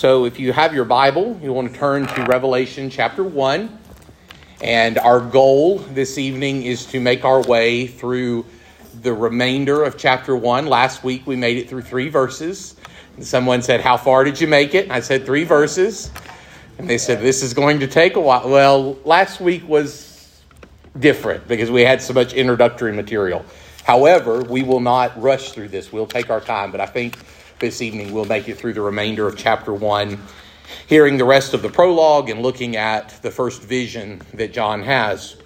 So if you have your Bible, you want to turn to Revelation chapter 1. And our goal this evening is to make our way through the remainder of chapter 1. Last week we made it through three verses. And someone said, How far did you make it? And I said, Three verses. And they said, This is going to take a while. Well, last week was different because we had so much introductory material. However, we will not rush through this. We'll take our time, but I think this evening we'll make it through the remainder of chapter 1, hearing the rest of the prologue and looking at the first vision that John has.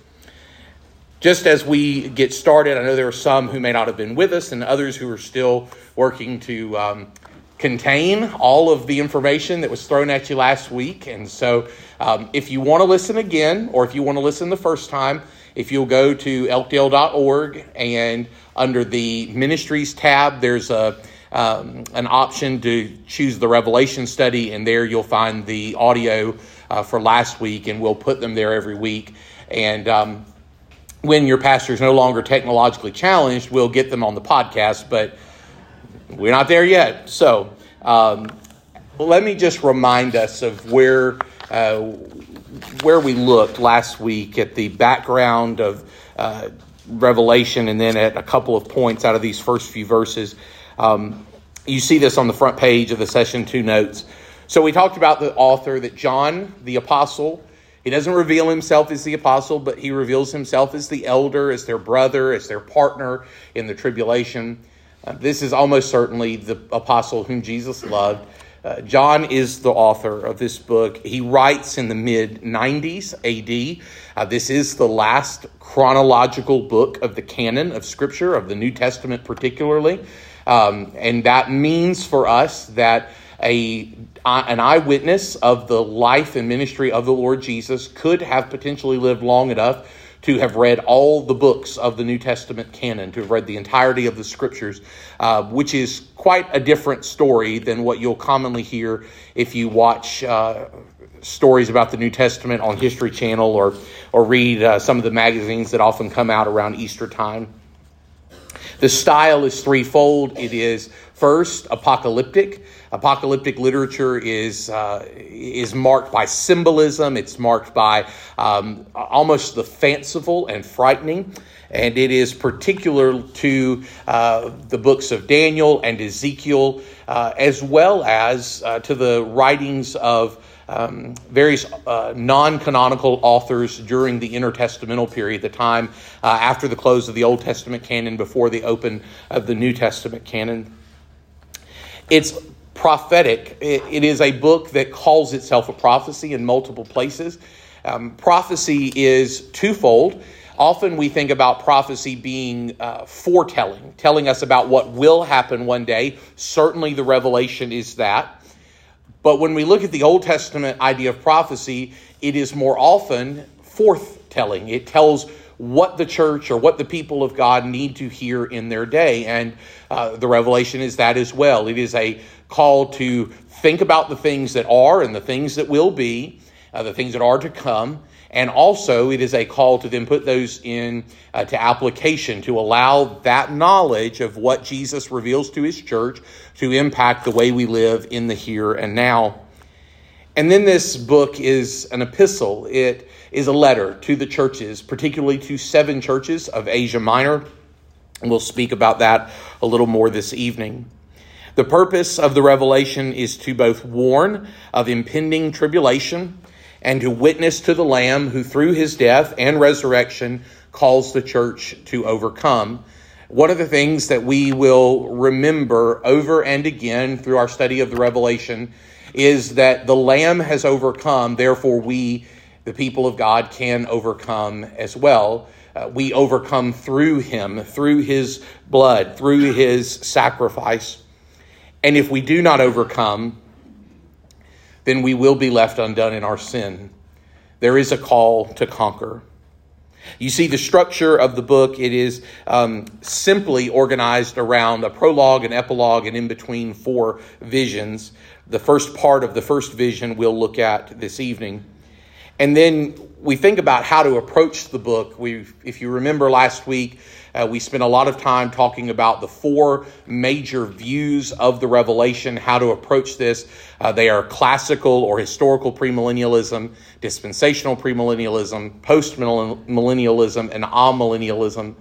Just as we get started, I know there are some who may not have been with us and others who are still working to um, contain all of the information that was thrown at you last week. And so, um, if you want to listen again, or if you want to listen the first time, if you'll go to elkdale.org and under the ministries tab, there's a um, an option to choose the Revelation study, and there you'll find the audio uh, for last week, and we'll put them there every week. And um, when your pastor is no longer technologically challenged, we'll get them on the podcast, but we're not there yet. So um, let me just remind us of where. Uh, where we looked last week at the background of uh, Revelation and then at a couple of points out of these first few verses. Um, you see this on the front page of the session two notes. So we talked about the author that John, the apostle, he doesn't reveal himself as the apostle, but he reveals himself as the elder, as their brother, as their partner in the tribulation. Uh, this is almost certainly the apostle whom Jesus loved. Uh, John is the author of this book. He writes in the mid 90s AD. Uh, this is the last chronological book of the canon of Scripture, of the New Testament particularly. Um, and that means for us that a, an eyewitness of the life and ministry of the Lord Jesus could have potentially lived long enough to have read all the books of the New Testament canon, to have read the entirety of the scriptures, uh, which is quite a different story than what you'll commonly hear if you watch uh, stories about the New Testament on History Channel or, or read uh, some of the magazines that often come out around Easter time. The style is threefold. It is first apocalyptic. Apocalyptic literature is uh, is marked by symbolism. It's marked by um, almost the fanciful and frightening, and it is particular to uh, the books of Daniel and Ezekiel, uh, as well as uh, to the writings of um, various uh, non canonical authors during the intertestamental period, the time uh, after the close of the Old Testament canon, before the open of the New Testament canon. It's prophetic, it, it is a book that calls itself a prophecy in multiple places. Um, prophecy is twofold. Often we think about prophecy being uh, foretelling, telling us about what will happen one day. Certainly, the revelation is that. But when we look at the Old Testament idea of prophecy, it is more often forthtelling. It tells what the church or what the people of God need to hear in their day. And uh, the revelation is that as well. It is a call to think about the things that are and the things that will be, uh, the things that are to come, and also, it is a call to then put those in uh, to application to allow that knowledge of what Jesus reveals to his church to impact the way we live in the here and now. And then this book is an epistle. It is a letter to the churches, particularly to seven churches of Asia Minor. And we'll speak about that a little more this evening. The purpose of the revelation is to both warn of impending tribulation and to witness to the Lamb who, through his death and resurrection, calls the church to overcome. One of the things that we will remember over and again through our study of the Revelation is that the Lamb has overcome, therefore, we, the people of God, can overcome as well. Uh, we overcome through him, through his blood, through his sacrifice. And if we do not overcome, then we will be left undone in our sin. There is a call to conquer. You see the structure of the book, it is um, simply organized around a prologue, an epilogue, and in between four visions. The first part of the first vision we'll look at this evening. And then we think about how to approach the book. We, if you remember last week, uh, we spent a lot of time talking about the four major views of the Revelation, how to approach this. Uh, they are classical or historical premillennialism, dispensational premillennialism, postmillennialism, and amillennialism.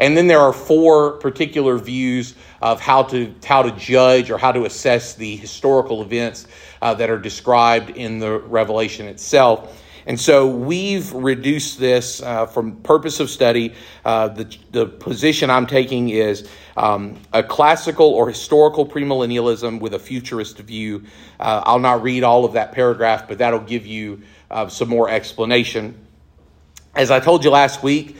And then there are four particular views of how to how to judge or how to assess the historical events uh, that are described in the Revelation itself. And so we've reduced this uh, from purpose of study. Uh, the, the position I'm taking is um, a classical or historical premillennialism with a futurist view. Uh, I'll not read all of that paragraph, but that'll give you uh, some more explanation. As I told you last week,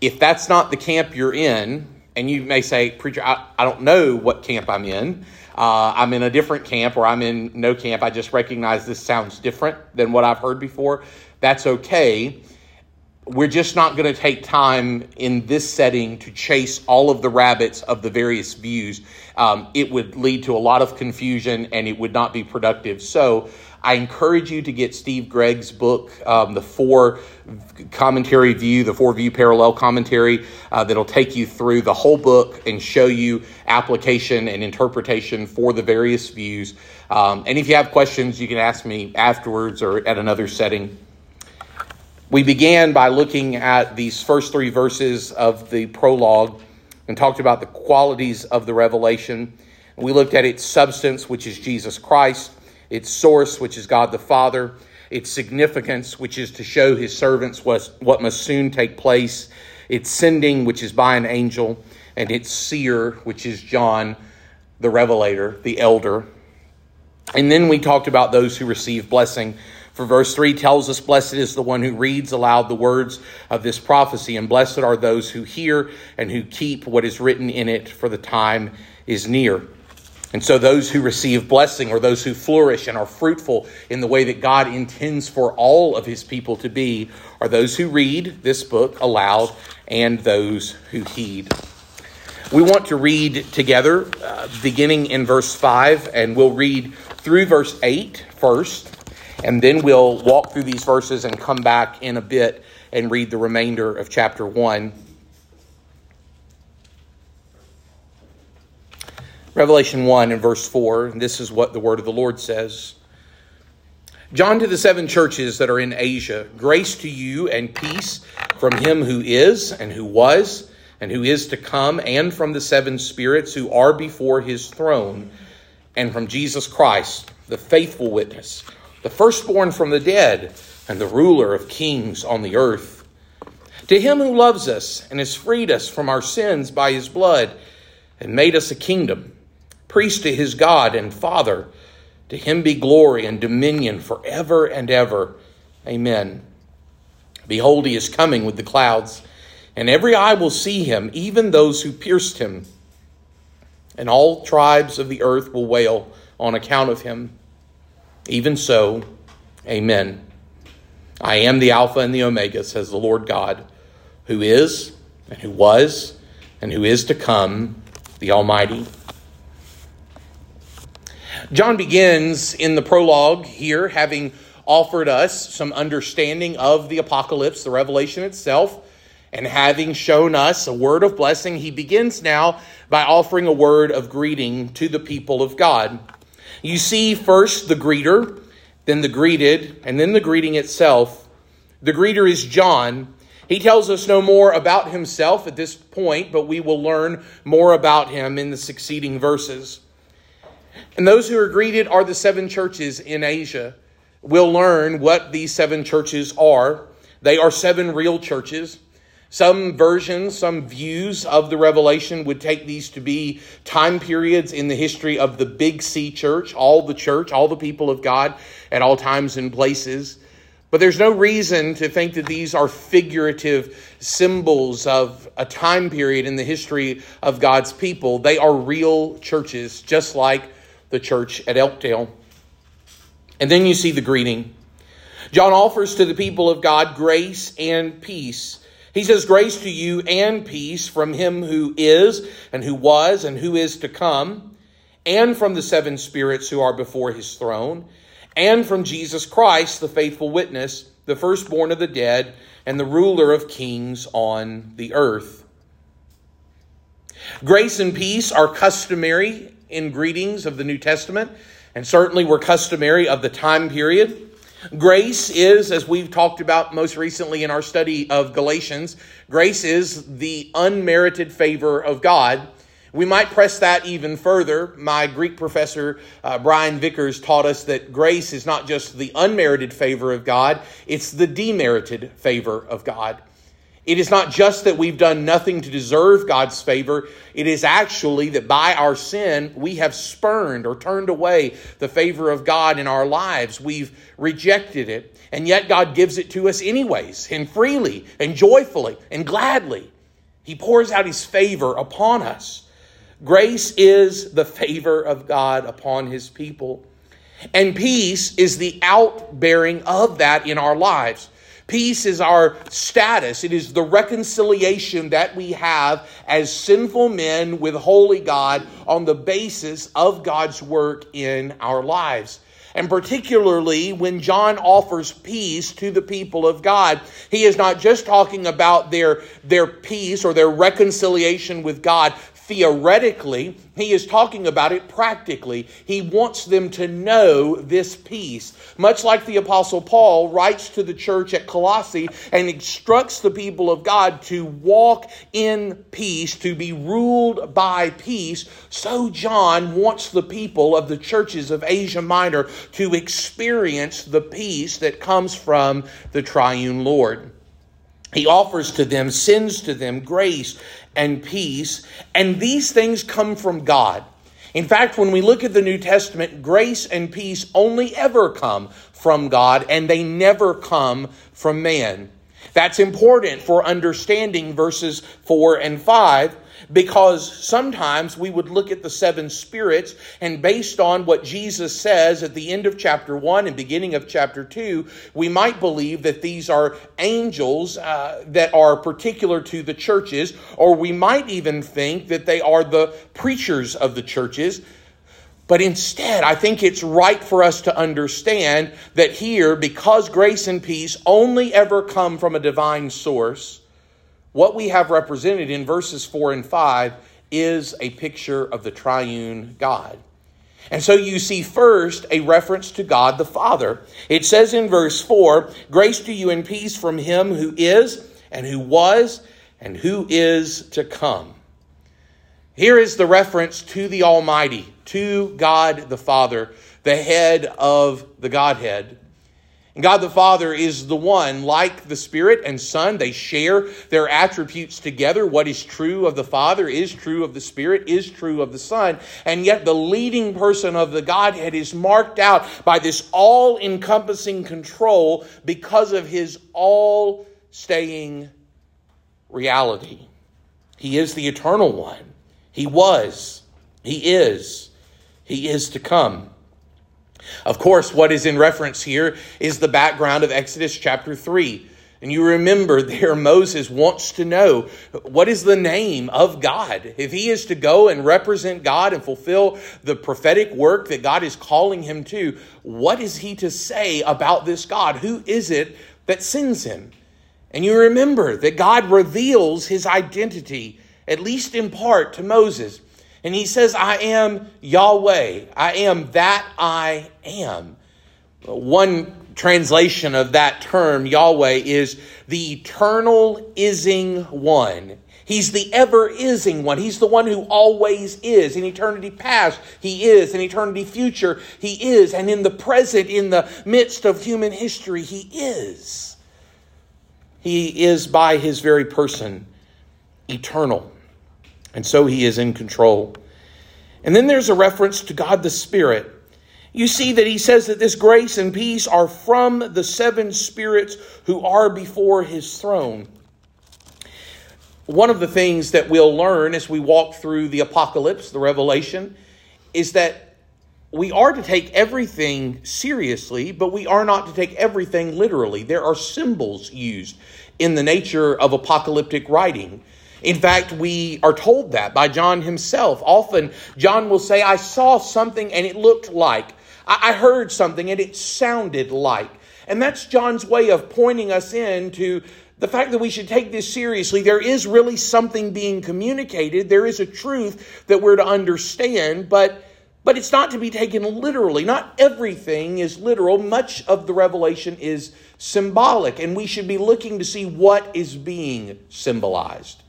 if that's not the camp you're in, and you may say, Preacher, I, I don't know what camp I'm in. Uh, I'm in a different camp or I'm in no camp. I just recognize this sounds different than what I've heard before. That's okay. We're just not going to take time in this setting to chase all of the rabbits of the various views. Um, it would lead to a lot of confusion and it would not be productive. So I encourage you to get Steve Gregg's book, um, the four commentary view, the four view parallel commentary, uh, that'll take you through the whole book and show you application and interpretation for the various views. Um, and if you have questions, you can ask me afterwards or at another setting. We began by looking at these first three verses of the prologue and talked about the qualities of the revelation. We looked at its substance, which is Jesus Christ its source, which is God the Father, its significance, which is to show his servants what must soon take place, its sending, which is by an angel, and its seer, which is John, the revelator, the elder. And then we talked about those who receive blessing. For verse 3 tells us, Blessed is the one who reads aloud the words of this prophecy, and blessed are those who hear and who keep what is written in it, for the time is near. And so, those who receive blessing or those who flourish and are fruitful in the way that God intends for all of his people to be are those who read this book aloud and those who heed. We want to read together, uh, beginning in verse 5, and we'll read through verse 8 first, and then we'll walk through these verses and come back in a bit and read the remainder of chapter 1. Revelation 1 and verse 4, and this is what the word of the Lord says. John to the seven churches that are in Asia, grace to you and peace from him who is, and who was, and who is to come, and from the seven spirits who are before his throne, and from Jesus Christ, the faithful witness, the firstborn from the dead, and the ruler of kings on the earth. To him who loves us and has freed us from our sins by his blood, and made us a kingdom priest to his God and Father. To him be glory and dominion forever and ever. Amen. Behold, he is coming with the clouds, and every eye will see him, even those who pierced him. And all tribes of the earth will wail on account of him. Even so, amen. I am the Alpha and the Omega, says the Lord God, who is, and who was, and who is to come, the Almighty. John begins in the prologue here, having offered us some understanding of the apocalypse, the revelation itself, and having shown us a word of blessing, he begins now by offering a word of greeting to the people of God. You see first the greeter, then the greeted, and then the greeting itself. The greeter is John. He tells us no more about himself at this point, but we will learn more about him in the succeeding verses. And those who are greeted are the seven churches in Asia. We'll learn what these seven churches are. They are seven real churches. Some versions, some views of the Revelation would take these to be time periods in the history of the Big C church, all the church, all the people of God at all times and places. But there's no reason to think that these are figurative symbols of a time period in the history of God's people. They are real churches, just like the church at Elkdale. And then you see the greeting. John offers to the people of God grace and peace. He says, Grace to you and peace from him who is, and who was, and who is to come, and from the seven spirits who are before his throne, and from Jesus Christ, the faithful witness, the firstborn of the dead, and the ruler of kings on the earth. Grace and peace are customary in greetings of the New Testament, and certainly were customary of the time period. Grace is, as we've talked about most recently in our study of Galatians, grace is the unmerited favor of God. We might press that even further. My Greek professor, uh, Brian Vickers, taught us that grace is not just the unmerited favor of God, it's the demerited favor of God. It is not just that we've done nothing to deserve God's favor. It is actually that by our sin, we have spurned or turned away the favor of God in our lives. We've rejected it. And yet God gives it to us anyways, and freely, and joyfully, and gladly. He pours out His favor upon us. Grace is the favor of God upon His people. And peace is the outbearing of that in our lives. Peace is our status. It is the reconciliation that we have as sinful men with holy God on the basis of God's work in our lives. And particularly when John offers peace to the people of God, he is not just talking about their, their peace or their reconciliation with God theoretically, he is talking about it practically. He wants them to know this peace. Much like the Apostle Paul writes to the church at Colossae and instructs the people of God to walk in peace, to be ruled by peace, so John wants the people of the churches of Asia Minor to experience the peace that comes from the triune Lord. He offers to them, sends to them grace and peace, and these things come from God. In fact, when we look at the New Testament, grace and peace only ever come from God, and they never come from man. That's important for understanding verses 4 and 5 because sometimes we would look at the seven spirits and based on what Jesus says at the end of chapter 1 and beginning of chapter 2, we might believe that these are angels uh, that are particular to the churches, or we might even think that they are the preachers of the churches. But instead, I think it's right for us to understand that here, because grace and peace only ever come from a divine source, what we have represented in verses 4 and 5 is a picture of the triune God. And so you see first a reference to God the Father. It says in verse 4 Grace to you and peace from him who is, and who was, and who is to come. Here is the reference to the Almighty, to God the Father, the head of the Godhead. And God the Father is the one, like the Spirit and Son, they share their attributes together. What is true of the Father is true of the Spirit, is true of the Son. And yet the leading person of the Godhead is marked out by this all encompassing control because of his all staying reality. He is the eternal one. He was. He is. He is to come. Of course, what is in reference here is the background of Exodus chapter 3. And you remember there, Moses wants to know what is the name of God? If he is to go and represent God and fulfill the prophetic work that God is calling him to, what is he to say about this God? Who is it that sends him? And you remember that God reveals his identity, at least in part, to Moses. And he says, I am Yahweh. I am that I am. One translation of that term, Yahweh, is the eternal ising one. He's the ever ising one. He's the one who always is. In eternity past, He is. In eternity future, He is. And in the present, in the midst of human history, He is. He is by His very person eternal. And so he is in control. And then there's a reference to God the Spirit. You see that he says that this grace and peace are from the seven spirits who are before his throne. One of the things that we'll learn as we walk through the apocalypse, the revelation, is that we are to take everything seriously, but we are not to take everything literally. There are symbols used in the nature of apocalyptic writing. In fact, we are told that by John himself. Often, John will say, I saw something and it looked like. I heard something and it sounded like. And that's John's way of pointing us in to the fact that we should take this seriously. There is really something being communicated. There is a truth that we're to understand, but but it's not to be taken literally. Not everything is literal. Much of the revelation is symbolic, and we should be looking to see what is being symbolized.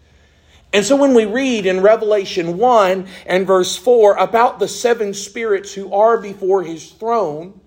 And so when we read in Revelation 1 and verse 4 about the seven spirits who are before his throne,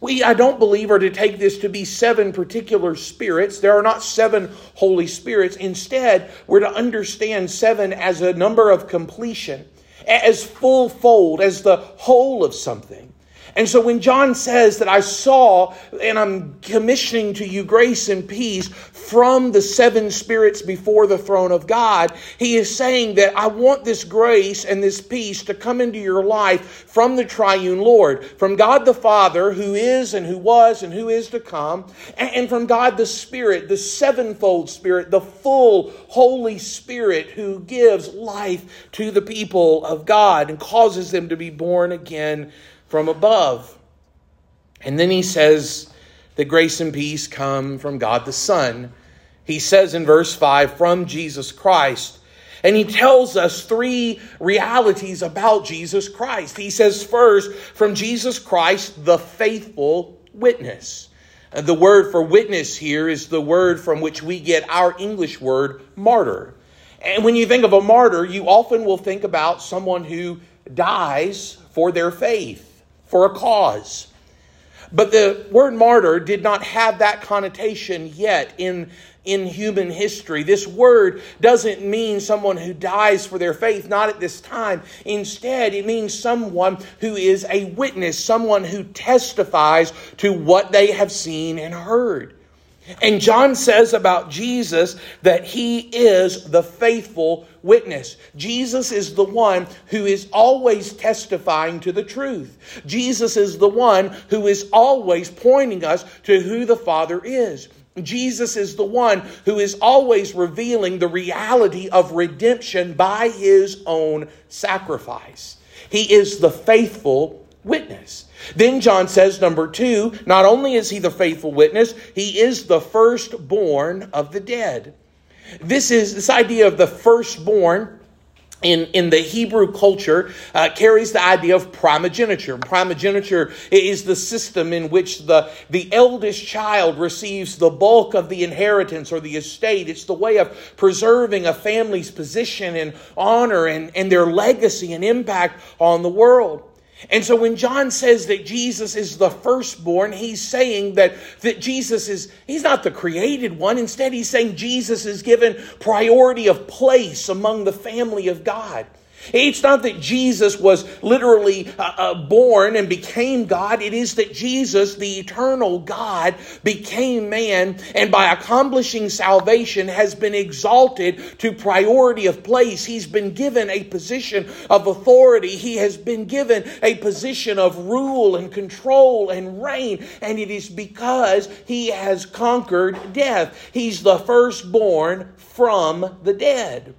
we, I don't believe, are to take this to be seven particular spirits. There are not seven Holy Spirits. Instead, we're to understand seven as a number of completion, as full fold, as the whole of something. And so when John says that I saw and I'm commissioning to you grace and peace from the seven spirits before the throne of God, he is saying that I want this grace and this peace to come into your life from the triune Lord, from God the Father, who is and who was and who is to come, and from God the Spirit, the sevenfold Spirit, the full Holy Spirit who gives life to the people of God and causes them to be born again from above. And then he says that grace and peace come from God the Son. He says in verse 5, from Jesus Christ. And he tells us three realities about Jesus Christ. He says, first, from Jesus Christ, the faithful witness. The word for witness here is the word from which we get our English word martyr. And when you think of a martyr, you often will think about someone who dies for their faith for a cause. But the word martyr did not have that connotation yet in, in human history. This word doesn't mean someone who dies for their faith, not at this time. Instead, it means someone who is a witness, someone who testifies to what they have seen and heard. And John says about Jesus that he is the faithful witness. Jesus is the one who is always testifying to the truth. Jesus is the one who is always pointing us to who the Father is. Jesus is the one who is always revealing the reality of redemption by his own sacrifice. He is the faithful witness. Then John says, number two, not only is he the faithful witness, he is the firstborn of the dead. This is this idea of the firstborn in, in the Hebrew culture uh, carries the idea of primogeniture. Primogeniture is the system in which the, the eldest child receives the bulk of the inheritance or the estate. It's the way of preserving a family's position and honor and, and their legacy and impact on the world. And so when John says that Jesus is the firstborn, he's saying that, that Jesus is, he's not the created one. Instead, he's saying Jesus is given priority of place among the family of God. It's not that Jesus was literally uh, uh, born and became God. It is that Jesus, the eternal God, became man and by accomplishing salvation has been exalted to priority of place. He's been given a position of authority. He has been given a position of rule and control and reign. And it is because he has conquered death. He's the firstborn from the dead.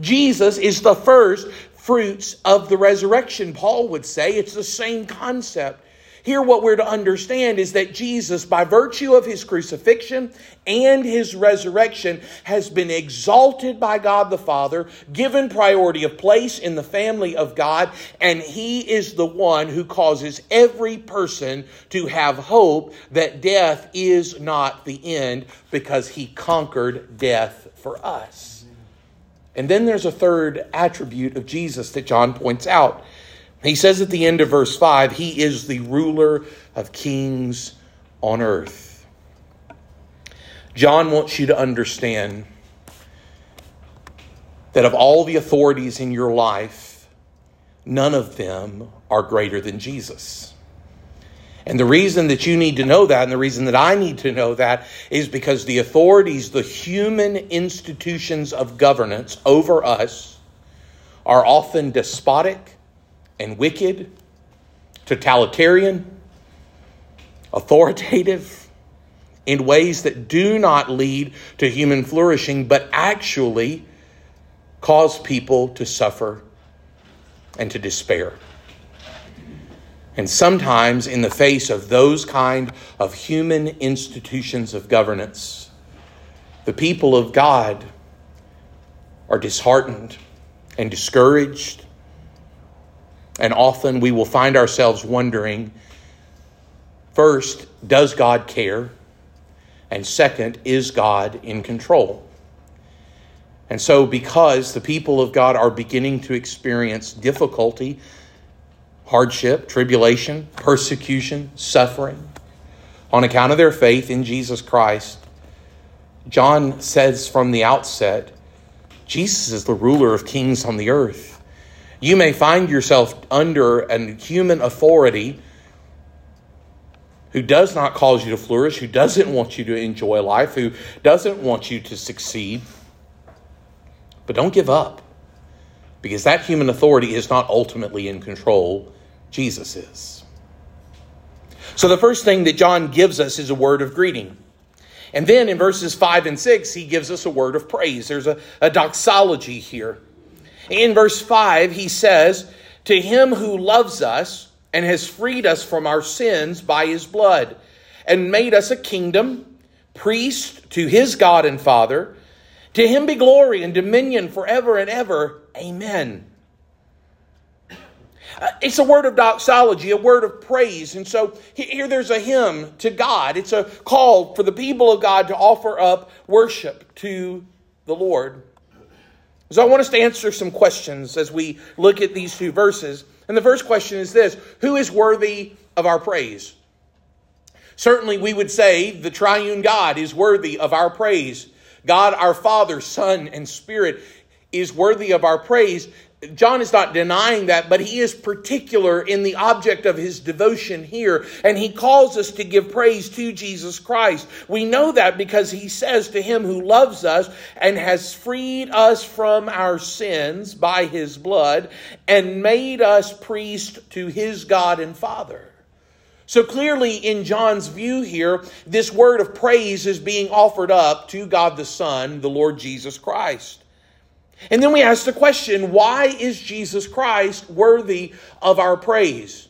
Jesus is the first fruits of the resurrection. Paul would say it's the same concept. Here, what we're to understand is that Jesus, by virtue of his crucifixion and his resurrection, has been exalted by God the Father, given priority of place in the family of God, and he is the one who causes every person to have hope that death is not the end because he conquered death for us. And then there's a third attribute of Jesus that John points out. He says at the end of verse 5, He is the ruler of kings on earth. John wants you to understand that of all the authorities in your life, none of them are greater than Jesus. And the reason that you need to know that, and the reason that I need to know that, is because the authorities, the human institutions of governance over us, are often despotic and wicked, totalitarian, authoritative, in ways that do not lead to human flourishing, but actually cause people to suffer and to despair. And sometimes, in the face of those kind of human institutions of governance, the people of God are disheartened and discouraged. And often we will find ourselves wondering first, does God care? And second, is God in control? And so, because the people of God are beginning to experience difficulty, hardship, tribulation, persecution, suffering, on account of their faith in Jesus Christ, John says from the outset Jesus is the ruler of kings on the earth. You may find yourself under a human authority who does not cause you to flourish, who doesn't want you to enjoy life, who doesn't want you to succeed. But don't give up because that human authority is not ultimately in control. Jesus is. So the first thing that John gives us is a word of greeting. And then in verses 5 and 6, he gives us a word of praise. There's a, a doxology here. In verse 5, he says, To him who loves us and has freed us from our sins by his blood, and made us a kingdom, priest to his God and Father, to him be glory and dominion forever and ever. Amen. It's a word of doxology, a word of praise. And so here there's a hymn to God. It's a call for the people of God to offer up worship to the Lord. So I want us to answer some questions as we look at these two verses. And the first question is this Who is worthy of our praise? Certainly, we would say the triune God is worthy of our praise. God, our Father, Son, and Spirit, is worthy of our praise. John is not denying that, but he is particular in the object of his devotion here, and he calls us to give praise to Jesus Christ. We know that because he says to him who loves us and has freed us from our sins by his blood and made us priest to his God and Father. So clearly, in John's view here, this word of praise is being offered up to God the Son, the Lord Jesus Christ. And then we ask the question why is Jesus Christ worthy of our praise?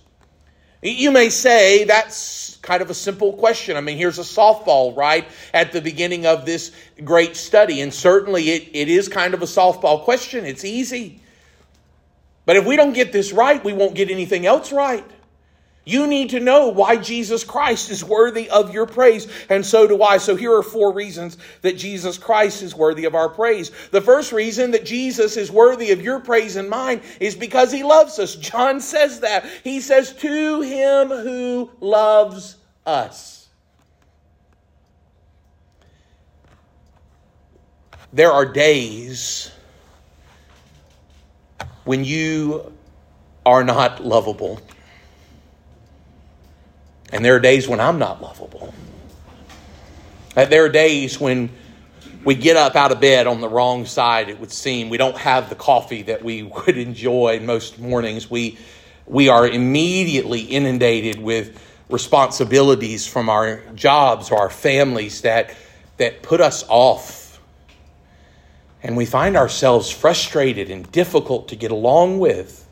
You may say that's kind of a simple question. I mean, here's a softball, right, at the beginning of this great study. And certainly it, it is kind of a softball question. It's easy. But if we don't get this right, we won't get anything else right. You need to know why Jesus Christ is worthy of your praise, and so do I. So here are four reasons that Jesus Christ is worthy of our praise. The first reason that Jesus is worthy of your praise and mine is because he loves us. John says that. He says, To him who loves us. There are days when you are not lovable. And there are days when I'm not lovable. Uh, there are days when we get up out of bed on the wrong side, it would seem. We don't have the coffee that we would enjoy most mornings. We, we are immediately inundated with responsibilities from our jobs or our families that, that put us off. And we find ourselves frustrated and difficult to get along with.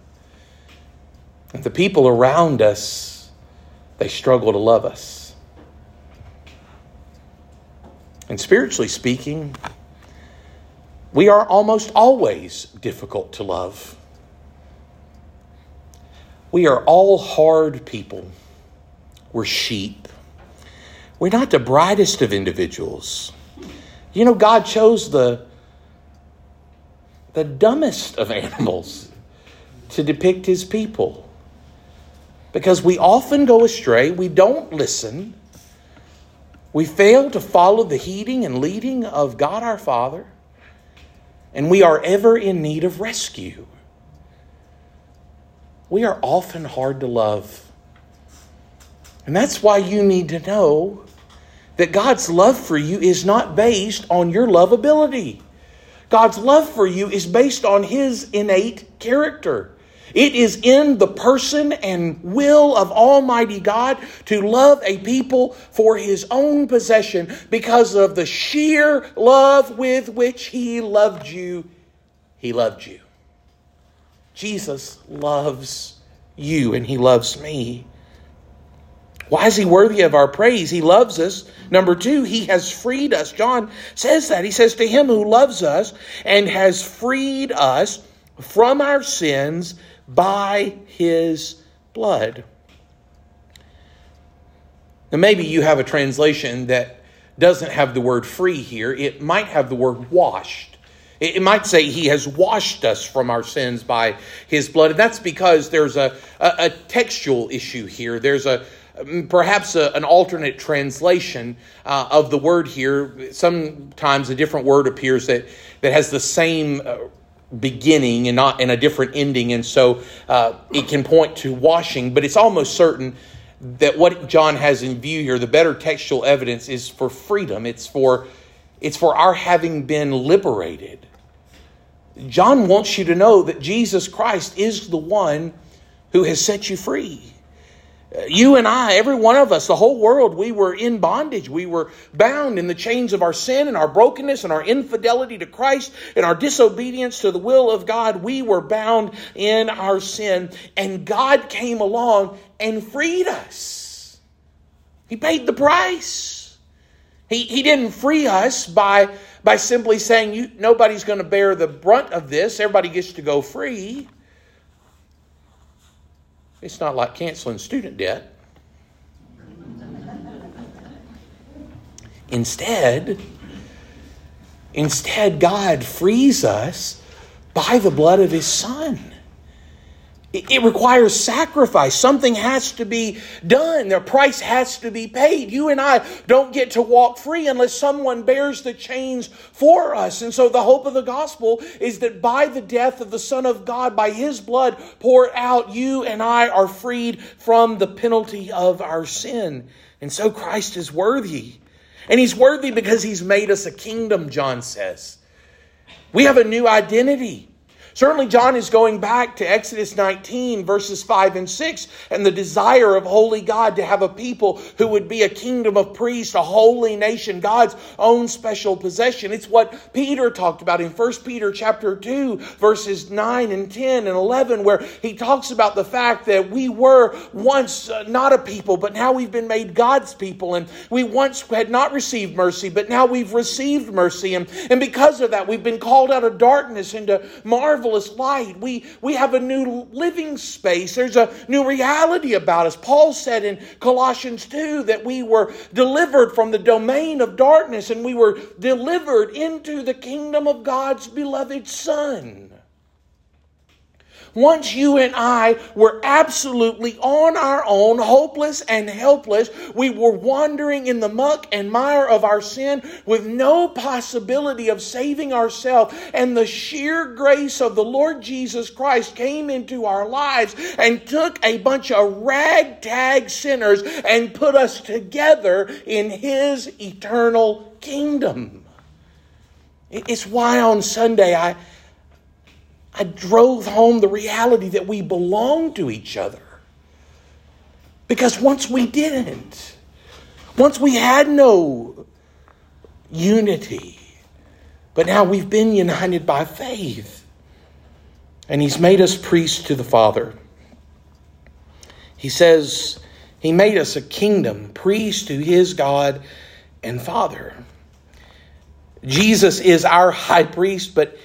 And the people around us they struggle to love us. And spiritually speaking, we are almost always difficult to love. We are all hard people. We're sheep. We're not the brightest of individuals. You know, God chose the, the dumbest of animals to depict his people because we often go astray, we don't listen, we fail to follow the heeding and leading of God our Father, and we are ever in need of rescue. We are often hard to love. And that's why you need to know that God's love for you is not based on your lovability. God's love for you is based on His innate character. It is in the person and will of Almighty God to love a people for His own possession because of the sheer love with which He loved you. He loved you. Jesus loves you and he loves me. Why is he worthy of our praise? He loves us. Number two, he has freed us. John says that. He says, To him who loves us and has freed us from our sins by his blood. Now, maybe you have a translation that doesn't have the word free here, it might have the word washed. It might say he has washed us from our sins by his blood. And that's because there's a, a, a textual issue here. There's a perhaps a, an alternate translation uh, of the word here. Sometimes a different word appears that, that has the same uh, beginning and not and a different ending, and so uh, it can point to washing. But it's almost certain that what John has in view here, the better textual evidence, is for freedom. It's for it's for our having been liberated. John wants you to know that Jesus Christ is the one who has set you free. You and I, every one of us, the whole world, we were in bondage. We were bound in the chains of our sin and our brokenness and our infidelity to Christ and our disobedience to the will of God. We were bound in our sin. And God came along and freed us. He paid the price. He, he didn't free us by, by simply saying, you, nobody's going to bear the brunt of this, everybody gets to go free. It's not like canceling student debt. Instead, instead God frees us by the blood of his son. It requires sacrifice. Something has to be done. The price has to be paid. You and I don't get to walk free unless someone bears the chains for us. And so the hope of the gospel is that by the death of the Son of God, by his blood poured out, you and I are freed from the penalty of our sin. And so Christ is worthy. And he's worthy because he's made us a kingdom, John says. We have a new identity. Certainly, John is going back to Exodus 19, verses 5 and 6, and the desire of holy God to have a people who would be a kingdom of priests, a holy nation, God's own special possession. It's what Peter talked about in 1 Peter chapter 2, verses 9 and 10 and 11, where he talks about the fact that we were once uh, not a people, but now we've been made God's people, and we once had not received mercy, but now we've received mercy. And, and because of that, we've been called out of darkness into marvelous marvelous light. We, we have a new living space. There's a new reality about us. Paul said in Colossians 2 that we were delivered from the domain of darkness and we were delivered into the kingdom of God's beloved Son. Once you and I were absolutely on our own, hopeless and helpless, we were wandering in the muck and mire of our sin with no possibility of saving ourselves. And the sheer grace of the Lord Jesus Christ came into our lives and took a bunch of ragtag sinners and put us together in His eternal kingdom. It's why on Sunday I I drove home the reality that we belong to each other. Because once we didn't, once we had no unity, but now we've been united by faith. And He's made us priests to the Father. He says, He made us a kingdom, priests to His God and Father. Jesus is our high priest, but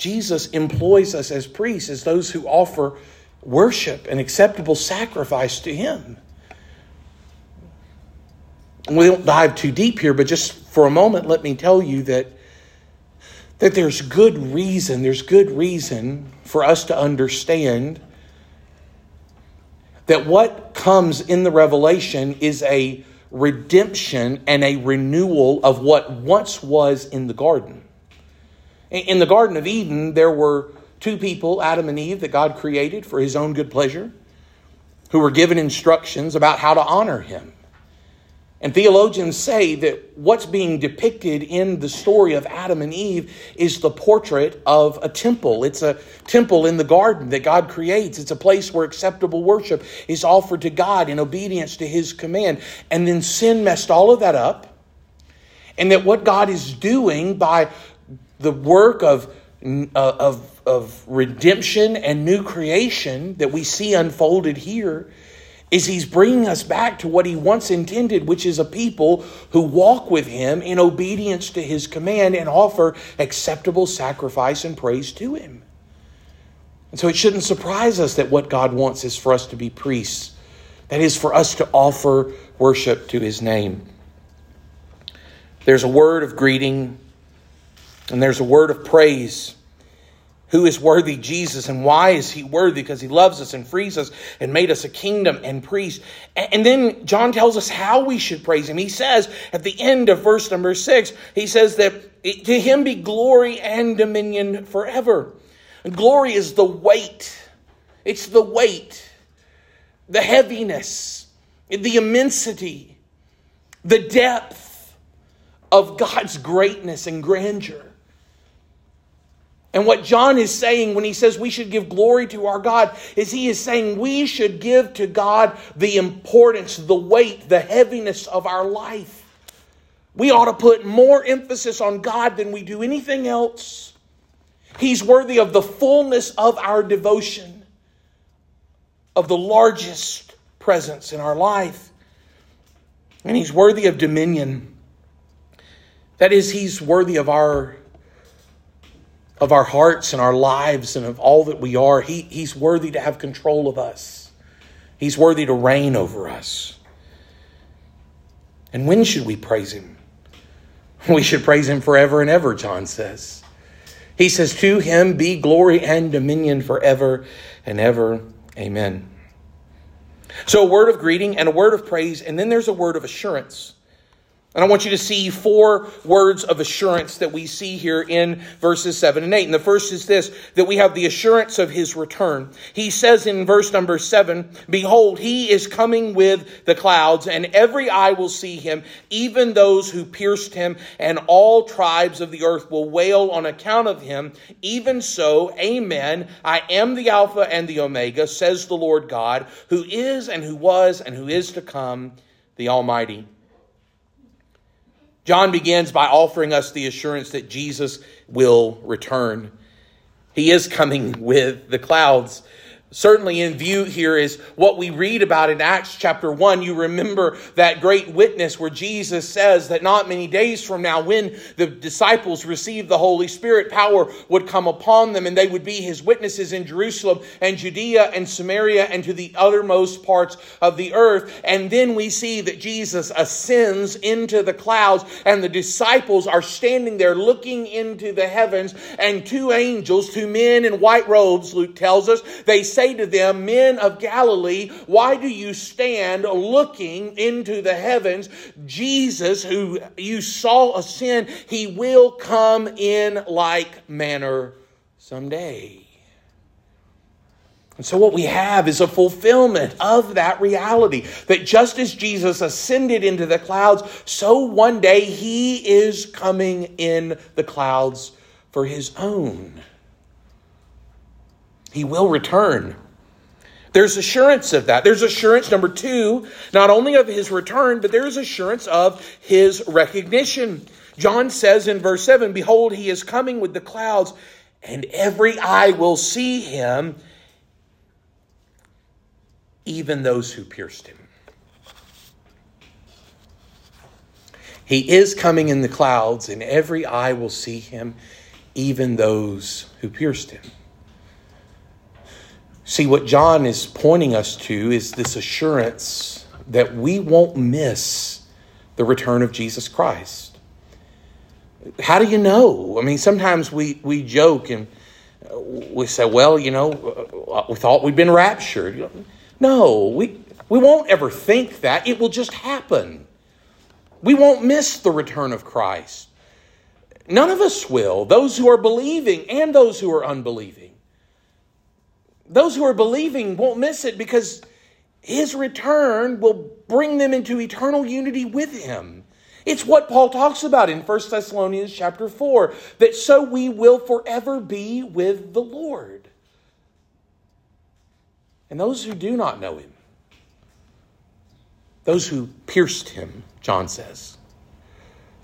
Jesus employs us as priests, as those who offer worship and acceptable sacrifice to Him. We don't dive too deep here, but just for a moment, let me tell you that, that there's good reason, there's good reason for us to understand that what comes in the revelation is a redemption and a renewal of what once was in the garden. In the Garden of Eden, there were two people, Adam and Eve, that God created for his own good pleasure, who were given instructions about how to honor him. And theologians say that what's being depicted in the story of Adam and Eve is the portrait of a temple. It's a temple in the garden that God creates. It's a place where acceptable worship is offered to God in obedience to his command. And then sin messed all of that up. And that what God is doing by the work of, uh, of, of redemption and new creation that we see unfolded here is he's bringing us back to what he once intended, which is a people who walk with him in obedience to his command and offer acceptable sacrifice and praise to him. And so it shouldn't surprise us that what God wants is for us to be priests, that is, for us to offer worship to his name. There's a word of greeting and there's a word of praise. Who is worthy? Jesus. And why is he worthy? Because he loves us and frees us and made us a kingdom and priest. And then John tells us how we should praise him. He says at the end of verse number six, he says that to him be glory and dominion forever. And glory is the weight, it's the weight, the heaviness, the immensity, the depth of God's greatness and grandeur. And what John is saying when he says we should give glory to our God is he is saying we should give to God the importance, the weight, the heaviness of our life. We ought to put more emphasis on God than we do anything else. He's worthy of the fullness of our devotion, of the largest presence in our life. And he's worthy of dominion. That is, he's worthy of our of our hearts and our lives and of all that we are. He, he's worthy to have control of us, He's worthy to reign over us. And when should we praise Him? We should praise Him forever and ever, John says. He says, To Him be glory and dominion forever and ever. Amen. So, a word of greeting and a word of praise, and then there's a word of assurance. And I want you to see four words of assurance that we see here in verses 7 and 8. And the first is this that we have the assurance of his return. He says in verse number 7 Behold, he is coming with the clouds, and every eye will see him, even those who pierced him, and all tribes of the earth will wail on account of him. Even so, amen. I am the Alpha and the Omega, says the Lord God, who is and who was and who is to come, the Almighty. John begins by offering us the assurance that Jesus will return. He is coming with the clouds certainly in view here is what we read about in Acts chapter 1. You remember that great witness where Jesus says that not many days from now, when the disciples received the Holy Spirit, power would come upon them and they would be his witnesses in Jerusalem and Judea and Samaria and to the uttermost parts of the earth. And then we see that Jesus ascends into the clouds and the disciples are standing there looking into the heavens and two angels, two men in white robes, Luke tells us, they say say to them, Men of Galilee, why do you stand looking into the heavens? Jesus, who you saw ascend, he will come in like manner someday. And so, what we have is a fulfillment of that reality that just as Jesus ascended into the clouds, so one day he is coming in the clouds for his own. He will return. There's assurance of that. There's assurance, number two, not only of his return, but there's assurance of his recognition. John says in verse 7 Behold, he is coming with the clouds, and every eye will see him, even those who pierced him. He is coming in the clouds, and every eye will see him, even those who pierced him. See, what John is pointing us to is this assurance that we won't miss the return of Jesus Christ. How do you know? I mean, sometimes we, we joke and we say, well, you know, we thought we'd been raptured. No, we, we won't ever think that. It will just happen. We won't miss the return of Christ. None of us will, those who are believing and those who are unbelieving those who are believing won't miss it because his return will bring them into eternal unity with him. It's what Paul talks about in 1 Thessalonians chapter 4 that so we will forever be with the Lord. And those who do not know him, those who pierced him, John says,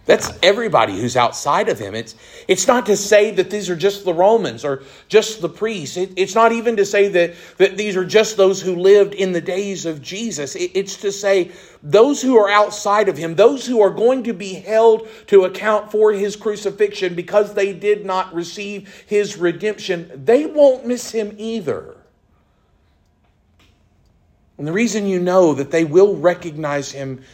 That's everybody who's outside of him. It's, it's not to say that these are just the Romans or just the priests. It, it's not even to say that, that these are just those who lived in the days of Jesus. It, it's to say those who are outside of him, those who are going to be held to account for his crucifixion because they did not receive his redemption, they won't miss him either. And the reason you know that they will recognize him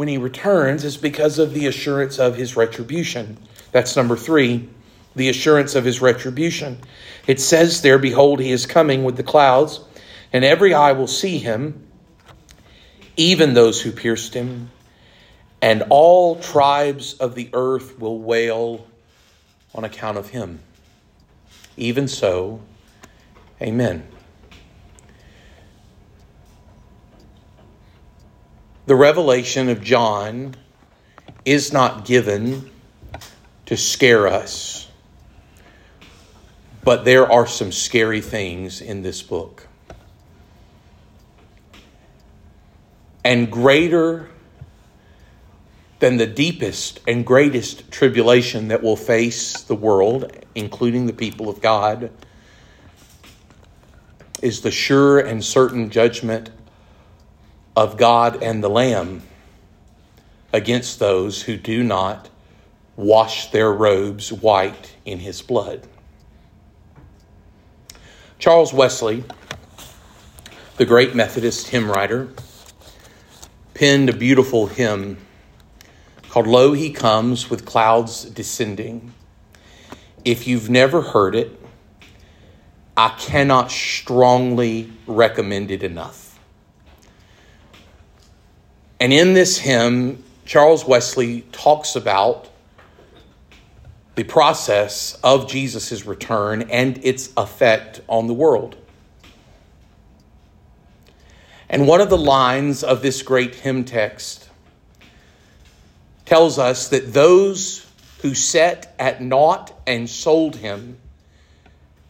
when he returns is because of the assurance of his retribution. That's number three, the assurance of his retribution. It says there, Behold, he is coming with the clouds, and every eye will see him, even those who pierced him, and all tribes of the earth will wail on account of him. Even so, amen. The revelation of John is not given to scare us, but there are some scary things in this book. And greater than the deepest and greatest tribulation that will face the world, including the people of God, is the sure and certain judgment of God and the Lamb against those who do not wash their robes white in his blood. Charles Wesley, the great Methodist hymn writer, penned a beautiful hymn called Lo He Comes with Clouds Descending. If you've never heard it, I cannot strongly recommend it enough. And in this hymn, Charles Wesley talks about the process of Jesus' return and its effect on the world. And one of the lines of this great hymn text tells us that those who set at naught and sold him,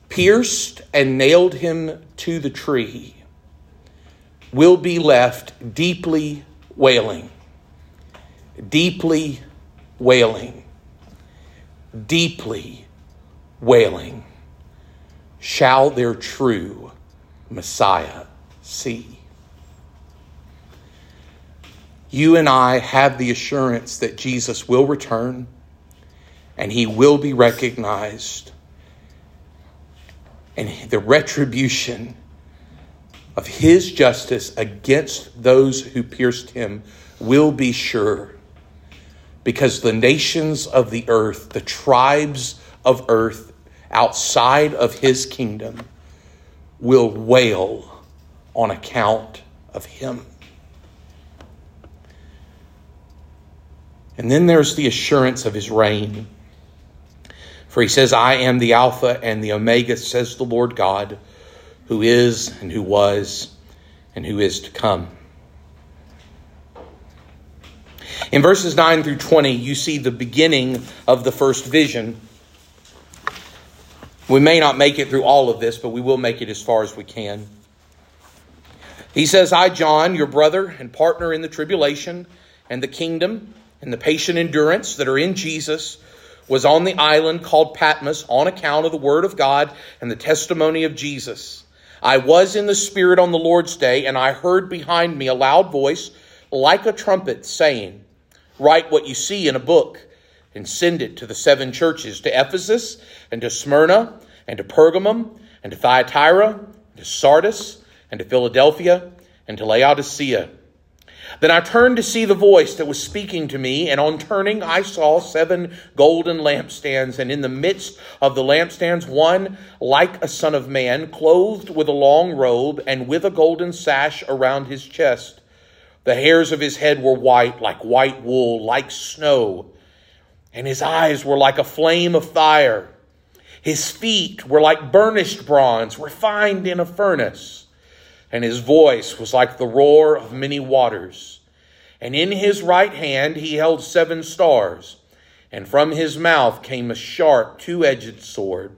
pierced and nailed him to the tree, will be left deeply wailing, deeply wailing, deeply wailing, shall their true Messiah see. You and I have the assurance that Jesus will return and he will be recognized. And the retribution of his justice against those who pierced him will be sure. Because the nations of the earth, the tribes of earth outside of his kingdom, will wail on account of him. And then there's the assurance of his reign. For he says, I am the Alpha and the Omega, says the Lord God who is and who was and who is to come. In verses 9 through 20, you see the beginning of the first vision. We may not make it through all of this, but we will make it as far as we can. He says, I, John, your brother and partner in the tribulation and the kingdom and the patient endurance that are in Jesus, was on the island called Patmos on account of the word of God and the testimony of Jesus. I was in the Spirit on the Lord's day, and I heard behind me a loud voice like a trumpet saying, Write what you see in a book and send it to the seven churches to Ephesus and to Smyrna and to Pergamum and to Thyatira and to Sardis and to Philadelphia and to Laodicea. Then I turned to see the voice that was speaking to me, and on turning, I saw seven golden lampstands, and in the midst of the lampstands, one like a son of man, clothed with a long robe and with a golden sash around his chest. The hairs of his head were white, like white wool, like snow, and his eyes were like a flame of fire. His feet were like burnished bronze, refined in a furnace and his voice was like the roar of many waters. And in his right hand he held seven stars, and from his mouth came a sharp two edged sword,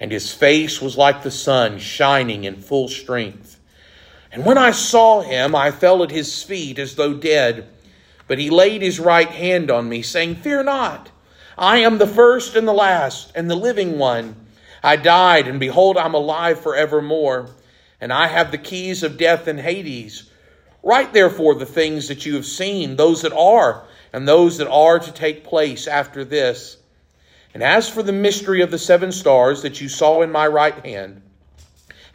and his face was like the sun shining in full strength. And when I saw him, I fell at his feet as though dead. But he laid his right hand on me, saying, Fear not, I am the first and the last, and the living one. I died, and behold, I'm alive forevermore, and I have the keys of death and Hades. Write therefore the things that you have seen, those that are, and those that are to take place after this. And as for the mystery of the seven stars that you saw in my right hand,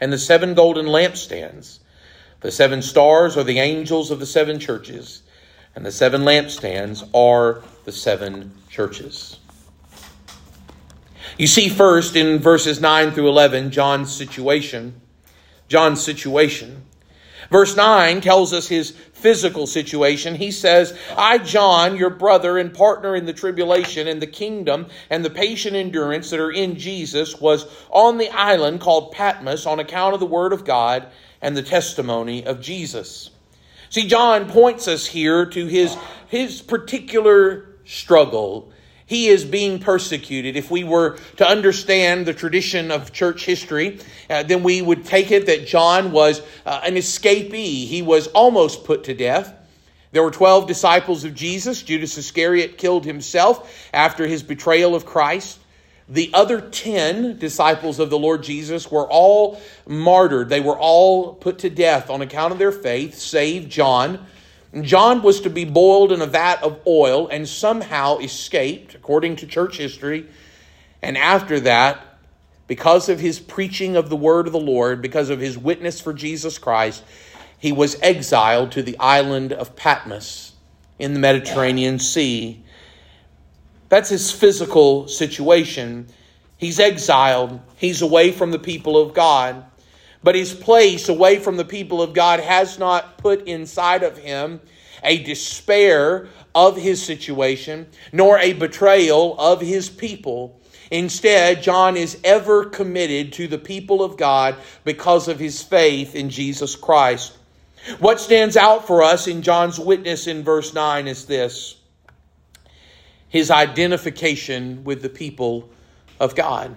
and the seven golden lampstands, the seven stars are the angels of the seven churches and the seven lampstands are the seven churches. You see first in verses 9 through 11 John's situation. John's situation. Verse 9 tells us his physical situation. He says, I, John, your brother and partner in the tribulation and the kingdom and the patient endurance that are in Jesus, was on the island called Patmos on account of the word of God and the testimony of Jesus. See, John points us here to his, his particular struggle. He is being persecuted. If we were to understand the tradition of church history, uh, then we would take it that John was uh, an escapee. He was almost put to death. There were 12 disciples of Jesus. Judas Iscariot killed himself after his betrayal of Christ. The other 10 disciples of the Lord Jesus were all martyred. They were all put to death on account of their faith, save John. John was to be boiled in a vat of oil and somehow escaped, according to church history. And after that, because of his preaching of the word of the Lord, because of his witness for Jesus Christ, he was exiled to the island of Patmos in the Mediterranean Sea that's his physical situation. He's exiled, he's away from the people of God. But his place away from the people of God has not put inside of him a despair of his situation, nor a betrayal of his people. Instead, John is ever committed to the people of God because of his faith in Jesus Christ. What stands out for us in John's witness in verse 9 is this his identification with the people of God.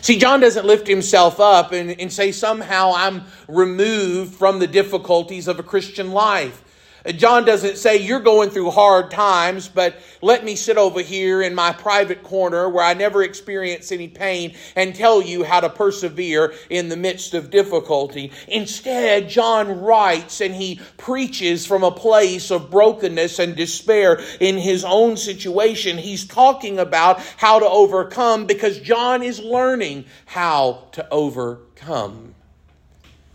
See, John doesn't lift himself up and, and say, somehow I'm removed from the difficulties of a Christian life. Uh, John doesn't say, You're going through hard times, but let me sit over here in my private corner where I never experience any pain and tell you how to persevere in the midst of difficulty. Instead, John writes and he preaches from a place of brokenness and despair in his own situation. He's talking about how to overcome because John is learning how to overcome.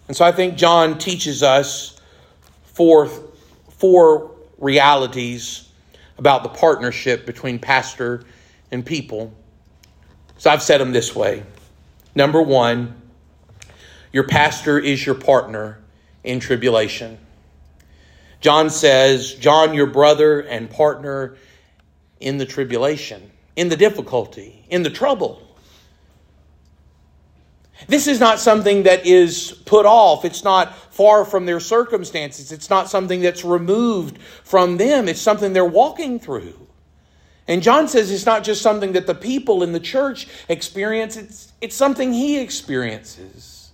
And so I think John teaches us fourth four realities about the partnership between pastor and people. So I've said them this way. Number one, your pastor is your partner in tribulation. John says, John, your brother and partner in the tribulation, in the difficulty, in the trouble. This is not something that is put off. It's not far from their circumstances. It's not something that's removed from them. It's something they're walking through. And John says it's not just something that the people in the church experience, it's, it's something he experiences.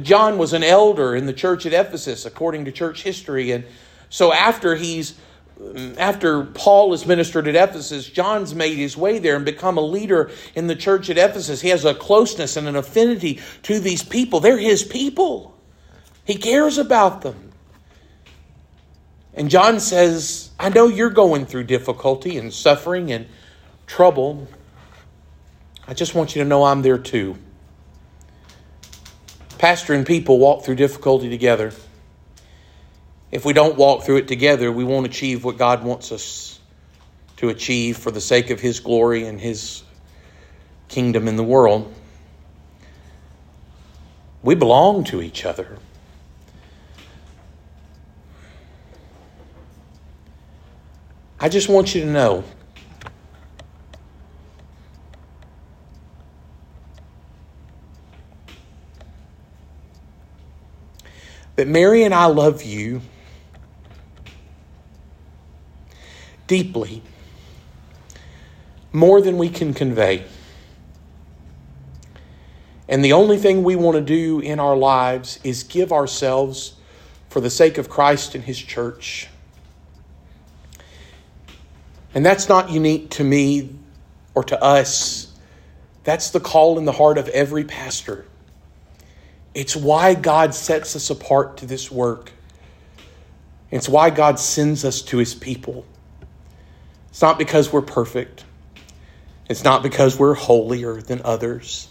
John was an elder in the church at Ephesus, according to church history. And so after he's after Paul is ministered at Ephesus, John's made his way there and become a leader in the church at Ephesus. He has a closeness and an affinity to these people. They're his people, he cares about them. And John says, I know you're going through difficulty and suffering and trouble. I just want you to know I'm there too. Pastor and people walk through difficulty together. If we don't walk through it together, we won't achieve what God wants us to achieve for the sake of His glory and His kingdom in the world. We belong to each other. I just want you to know that Mary and I love you deeply, more than we can convey. And the only thing we want to do in our lives is give ourselves for the sake of Christ and His church. And that's not unique to me or to us. That's the call in the heart of every pastor. It's why God sets us apart to this work. It's why God sends us to his people. It's not because we're perfect. It's not because we're holier than others.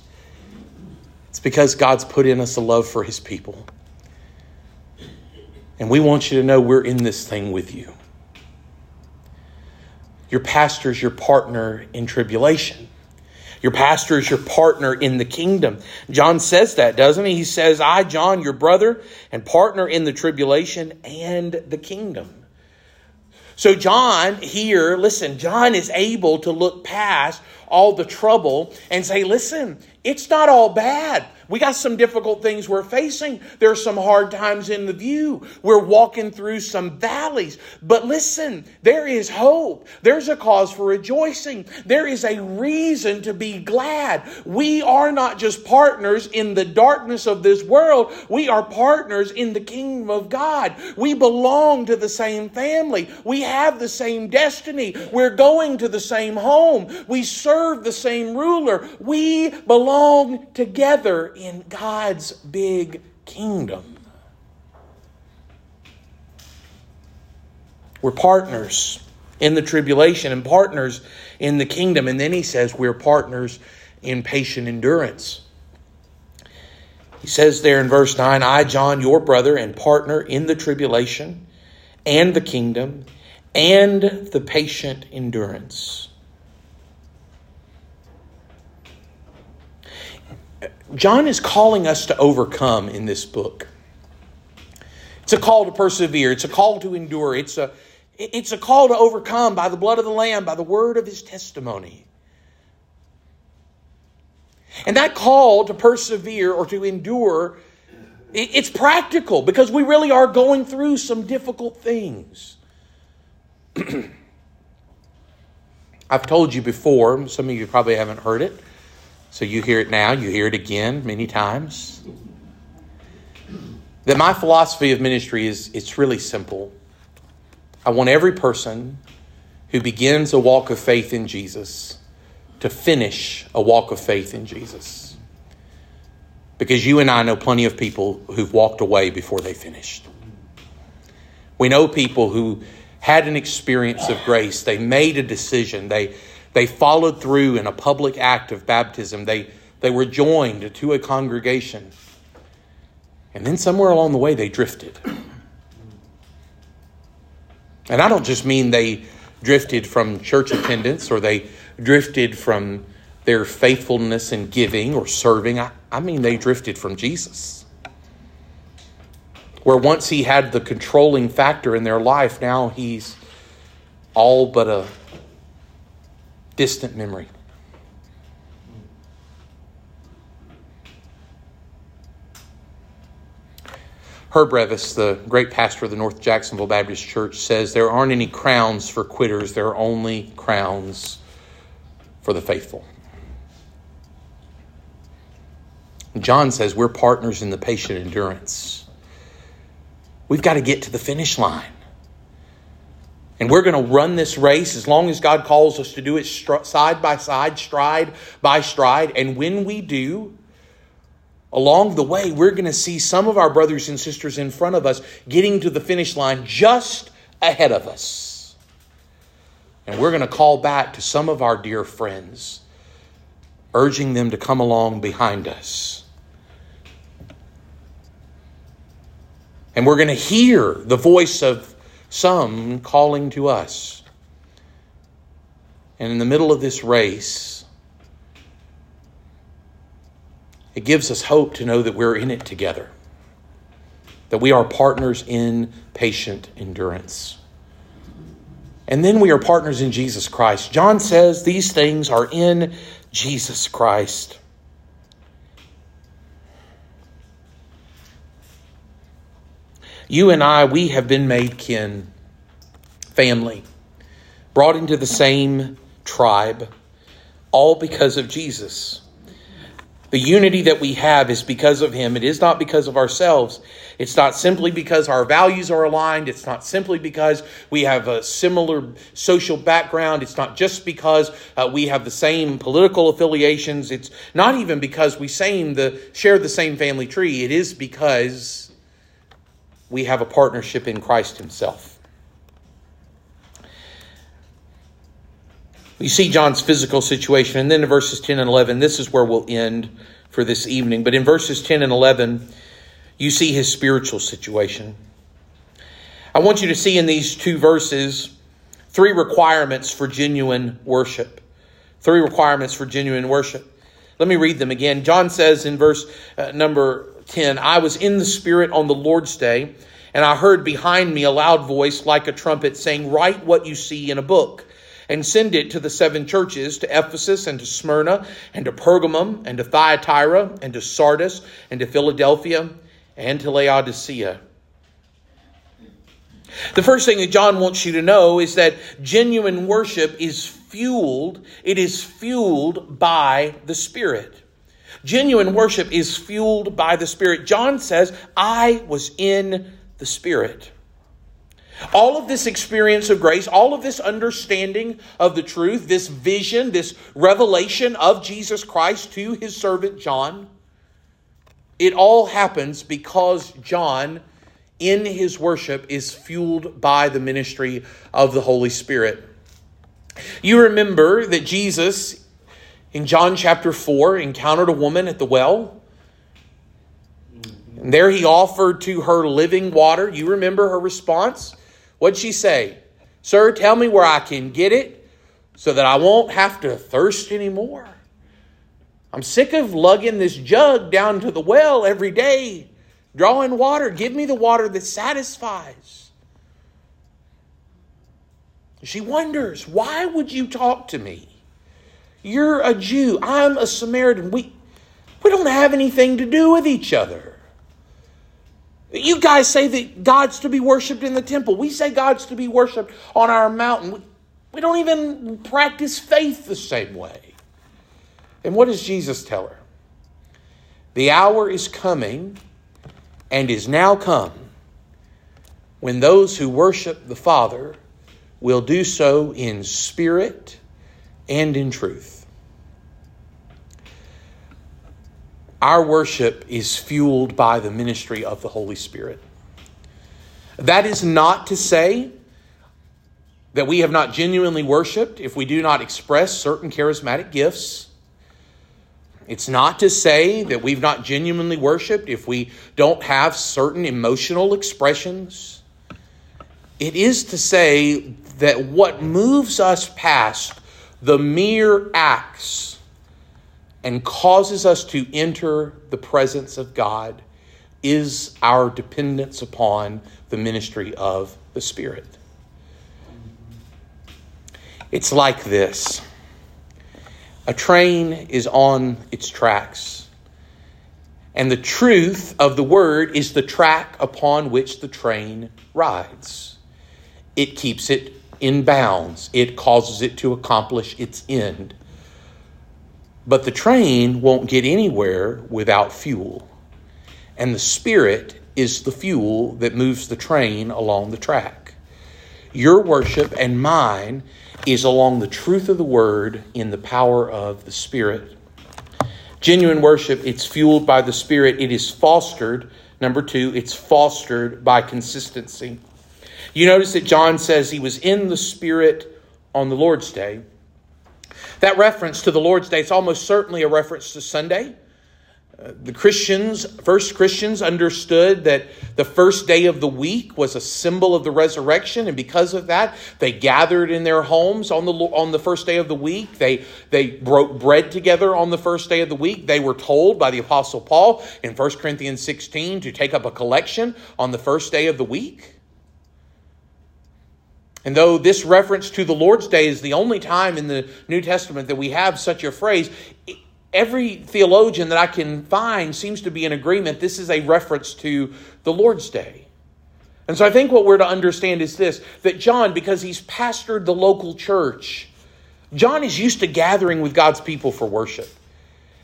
It's because God's put in us a love for his people. And we want you to know we're in this thing with you. Your pastor is your partner in tribulation. Your pastor is your partner in the kingdom. John says that, doesn't he? He says, I, John, your brother and partner in the tribulation and the kingdom. So, John here, listen, John is able to look past all the trouble and say, listen, it's not all bad. We got some difficult things we're facing. There's some hard times in the view. We're walking through some valleys. But listen, there is hope. There's a cause for rejoicing. There is a reason to be glad. We are not just partners in the darkness of this world. We are partners in the kingdom of God. We belong to the same family. We have the same destiny. We're going to the same home. We serve the same ruler. We belong together in God's big kingdom. We're partners in the tribulation and partners in the kingdom. And then he says we're partners in patient endurance. He says there in verse 9, I, John, your brother and partner in the tribulation and the kingdom and the patient endurance. John is calling us to overcome in this book. It's a call to persevere, it's a call to endure, it's a, it's a call to overcome by the blood of the Lamb, by the word of his testimony. And that call to persevere or to endure, it's practical because we really are going through some difficult things. I've told you before, some of you probably haven't heard it. So you hear it now, you hear it again many times. That my philosophy of ministry is it's really simple. I want every person who begins a walk of faith in Jesus to finish a walk of faith in Jesus. Because you and I know plenty of people who've walked away before they finished. We know people who had an experience of grace, they made a decision, they they followed through in a public act of baptism. They, they were joined to a congregation. And then somewhere along the way, they drifted. And I don't just mean they drifted from church attendance or they drifted from their faithfulness in giving or serving. I, I mean, they drifted from Jesus. Where once he had the controlling factor in their life, now he's all but a distant memory. Herb Reavis, the great pastor of the North Jacksonville Baptist Church, says there aren't any crowns for quitters, there are only crowns for the faithful. John says we're partners in the patient endurance. We've got to get to the finish line. And we're going to run this race as long as God calls us to do it side by side, stride by stride. And when we do, along the way, we're going to see some of our brothers and sisters in front of us getting to the finish line just ahead of us. And we're going to call back to some of our dear friends, urging them to come along behind us. And we're going to hear the voice of some calling to us. And in the middle of this race, it gives us hope to know that we're in it together, that we are partners in patient endurance. And then we are partners in Jesus Christ. John says these things are in Jesus Christ. You and I, we have been made kin, family, brought into the same tribe, all because of Jesus. The unity that we have is because of Him. It is not because of ourselves. It's not simply because our values are aligned. It's not simply because we have a similar social background. It's not just because uh, we have the same political affiliations. It's not even because we same the, share the same family tree. It is because we have a partnership in Christ Himself. You see John's physical situation, and then in verses 10 and 11, this is where we'll end for this evening. But in verses 10 and 11, you see his spiritual situation. I want you to see in these two verses three requirements for genuine worship. Three requirements for genuine worship. Let me read them again. John says in verse uh, number 10 I was in the Spirit on the Lord's day, and I heard behind me a loud voice like a trumpet saying, Write what you see in a book and send it to the seven churches to Ephesus and to Smyrna and to Pergamum and to Thyatira and to Sardis and to Philadelphia and to Laodicea. The first thing that John wants you to know is that genuine worship is fueled, it is fueled by the Spirit. Genuine worship is fueled by the Spirit. John says, I was in the Spirit. All of this experience of grace, all of this understanding of the truth, this vision, this revelation of Jesus Christ to his servant John, it all happens because John, in his worship, is fueled by the ministry of the Holy Spirit. You remember that Jesus, in John chapter 4, encountered a woman at the well. And there he offered to her living water. You remember her response? What'd she say? Sir, tell me where I can get it so that I won't have to thirst anymore. I'm sick of lugging this jug down to the well every day, drawing water. Give me the water that satisfies. She wonders, why would you talk to me? You're a Jew. I'm a Samaritan. We, we don't have anything to do with each other. You guys say that God's to be worshiped in the temple. We say God's to be worshiped on our mountain. We, we don't even practice faith the same way. And what does Jesus tell her? The hour is coming and is now come when those who worship the Father will do so in spirit and in truth. Our worship is fueled by the ministry of the Holy Spirit. That is not to say that we have not genuinely worshiped if we do not express certain charismatic gifts. It's not to say that we've not genuinely worshiped if we don't have certain emotional expressions. It is to say that what moves us past the mere acts and causes us to enter the presence of God is our dependence upon the ministry of the Spirit. It's like this a train is on its tracks, and the truth of the word is the track upon which the train rides. It keeps it in bounds, it causes it to accomplish its end. But the train won't get anywhere without fuel. And the Spirit is the fuel that moves the train along the track. Your worship and mine is along the truth of the Word in the power of the Spirit. Genuine worship, it's fueled by the Spirit. It is fostered. Number two, it's fostered by consistency. You notice that John says he was in the Spirit on the Lord's Day. That reference to the Lord's Day is almost certainly a reference to Sunday. Uh, the Christians, first Christians, understood that the first day of the week was a symbol of the resurrection, and because of that, they gathered in their homes on the on the first day of the week. They they broke bread together on the first day of the week. They were told by the Apostle Paul in 1 Corinthians 16 to take up a collection on the first day of the week. And though this reference to the Lord's Day is the only time in the New Testament that we have such a phrase, every theologian that I can find seems to be in agreement this is a reference to the Lord's Day. And so I think what we're to understand is this that John, because he's pastored the local church, John is used to gathering with God's people for worship.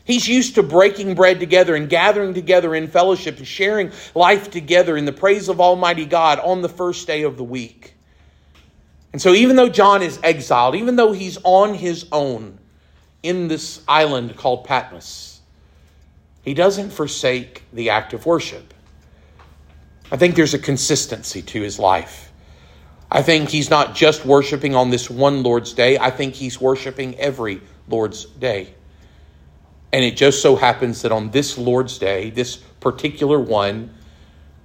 He's used to breaking bread together and gathering together in fellowship and sharing life together in the praise of Almighty God on the first day of the week. And so, even though John is exiled, even though he's on his own in this island called Patmos, he doesn't forsake the act of worship. I think there's a consistency to his life. I think he's not just worshiping on this one Lord's day, I think he's worshiping every Lord's day. And it just so happens that on this Lord's day, this particular one,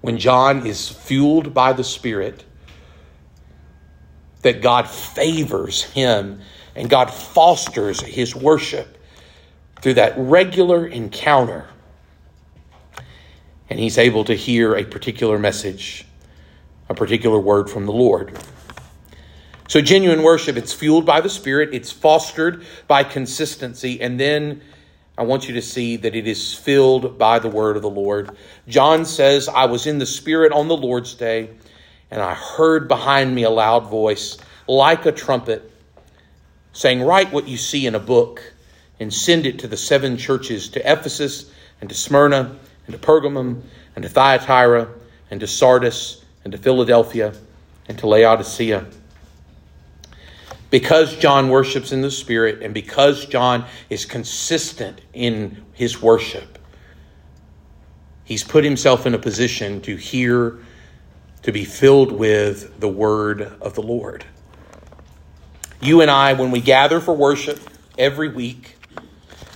when John is fueled by the Spirit, that God favors him and God fosters his worship through that regular encounter. And he's able to hear a particular message, a particular word from the Lord. So, genuine worship, it's fueled by the Spirit, it's fostered by consistency, and then I want you to see that it is filled by the word of the Lord. John says, I was in the Spirit on the Lord's day, and I heard behind me a loud voice, like a trumpet, saying, Write what you see in a book, and send it to the seven churches to Ephesus, and to Smyrna, and to Pergamum, and to Thyatira, and to Sardis, and to Philadelphia, and to Laodicea. Because John worships in the Spirit and because John is consistent in his worship, he's put himself in a position to hear, to be filled with the word of the Lord. You and I, when we gather for worship every week,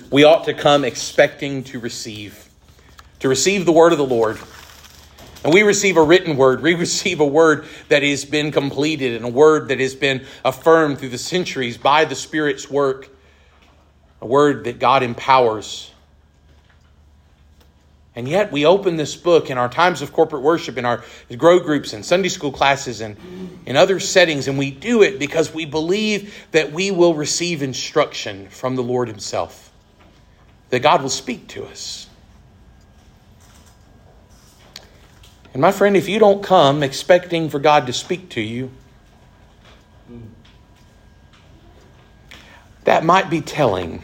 we ought to come expecting to receive, to receive the word of the Lord and we receive a written word. We receive a word that has been completed and a word that has been affirmed through the centuries by the Spirit's work. A word that God empowers. And yet we open this book in our times of corporate worship, in our grow groups and Sunday school classes and in other settings, and we do it because we believe that we will receive instruction from the Lord Himself, that God will speak to us. And my friend, if you don't come expecting for God to speak to you, that might be telling.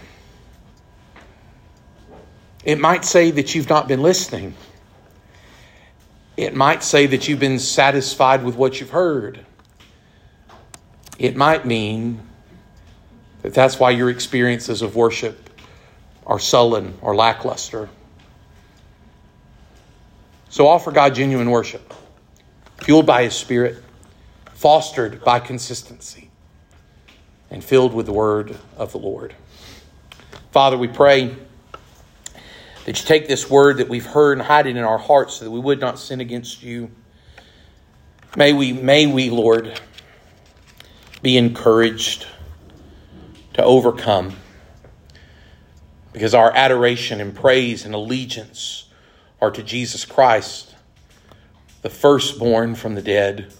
It might say that you've not been listening. It might say that you've been satisfied with what you've heard. It might mean that that's why your experiences of worship are sullen or lackluster. So offer God genuine worship, fueled by His Spirit, fostered by consistency, and filled with the word of the Lord. Father, we pray that you take this word that we've heard and hide it in our hearts so that we would not sin against you. May we, may we, Lord, be encouraged to overcome because our adoration and praise and allegiance are to Jesus Christ, the firstborn from the dead,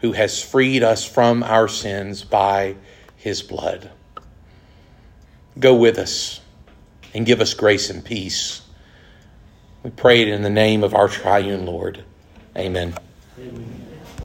who has freed us from our sins by his blood. Go with us and give us grace and peace. We pray it in the name of our triune Lord. Amen. Amen.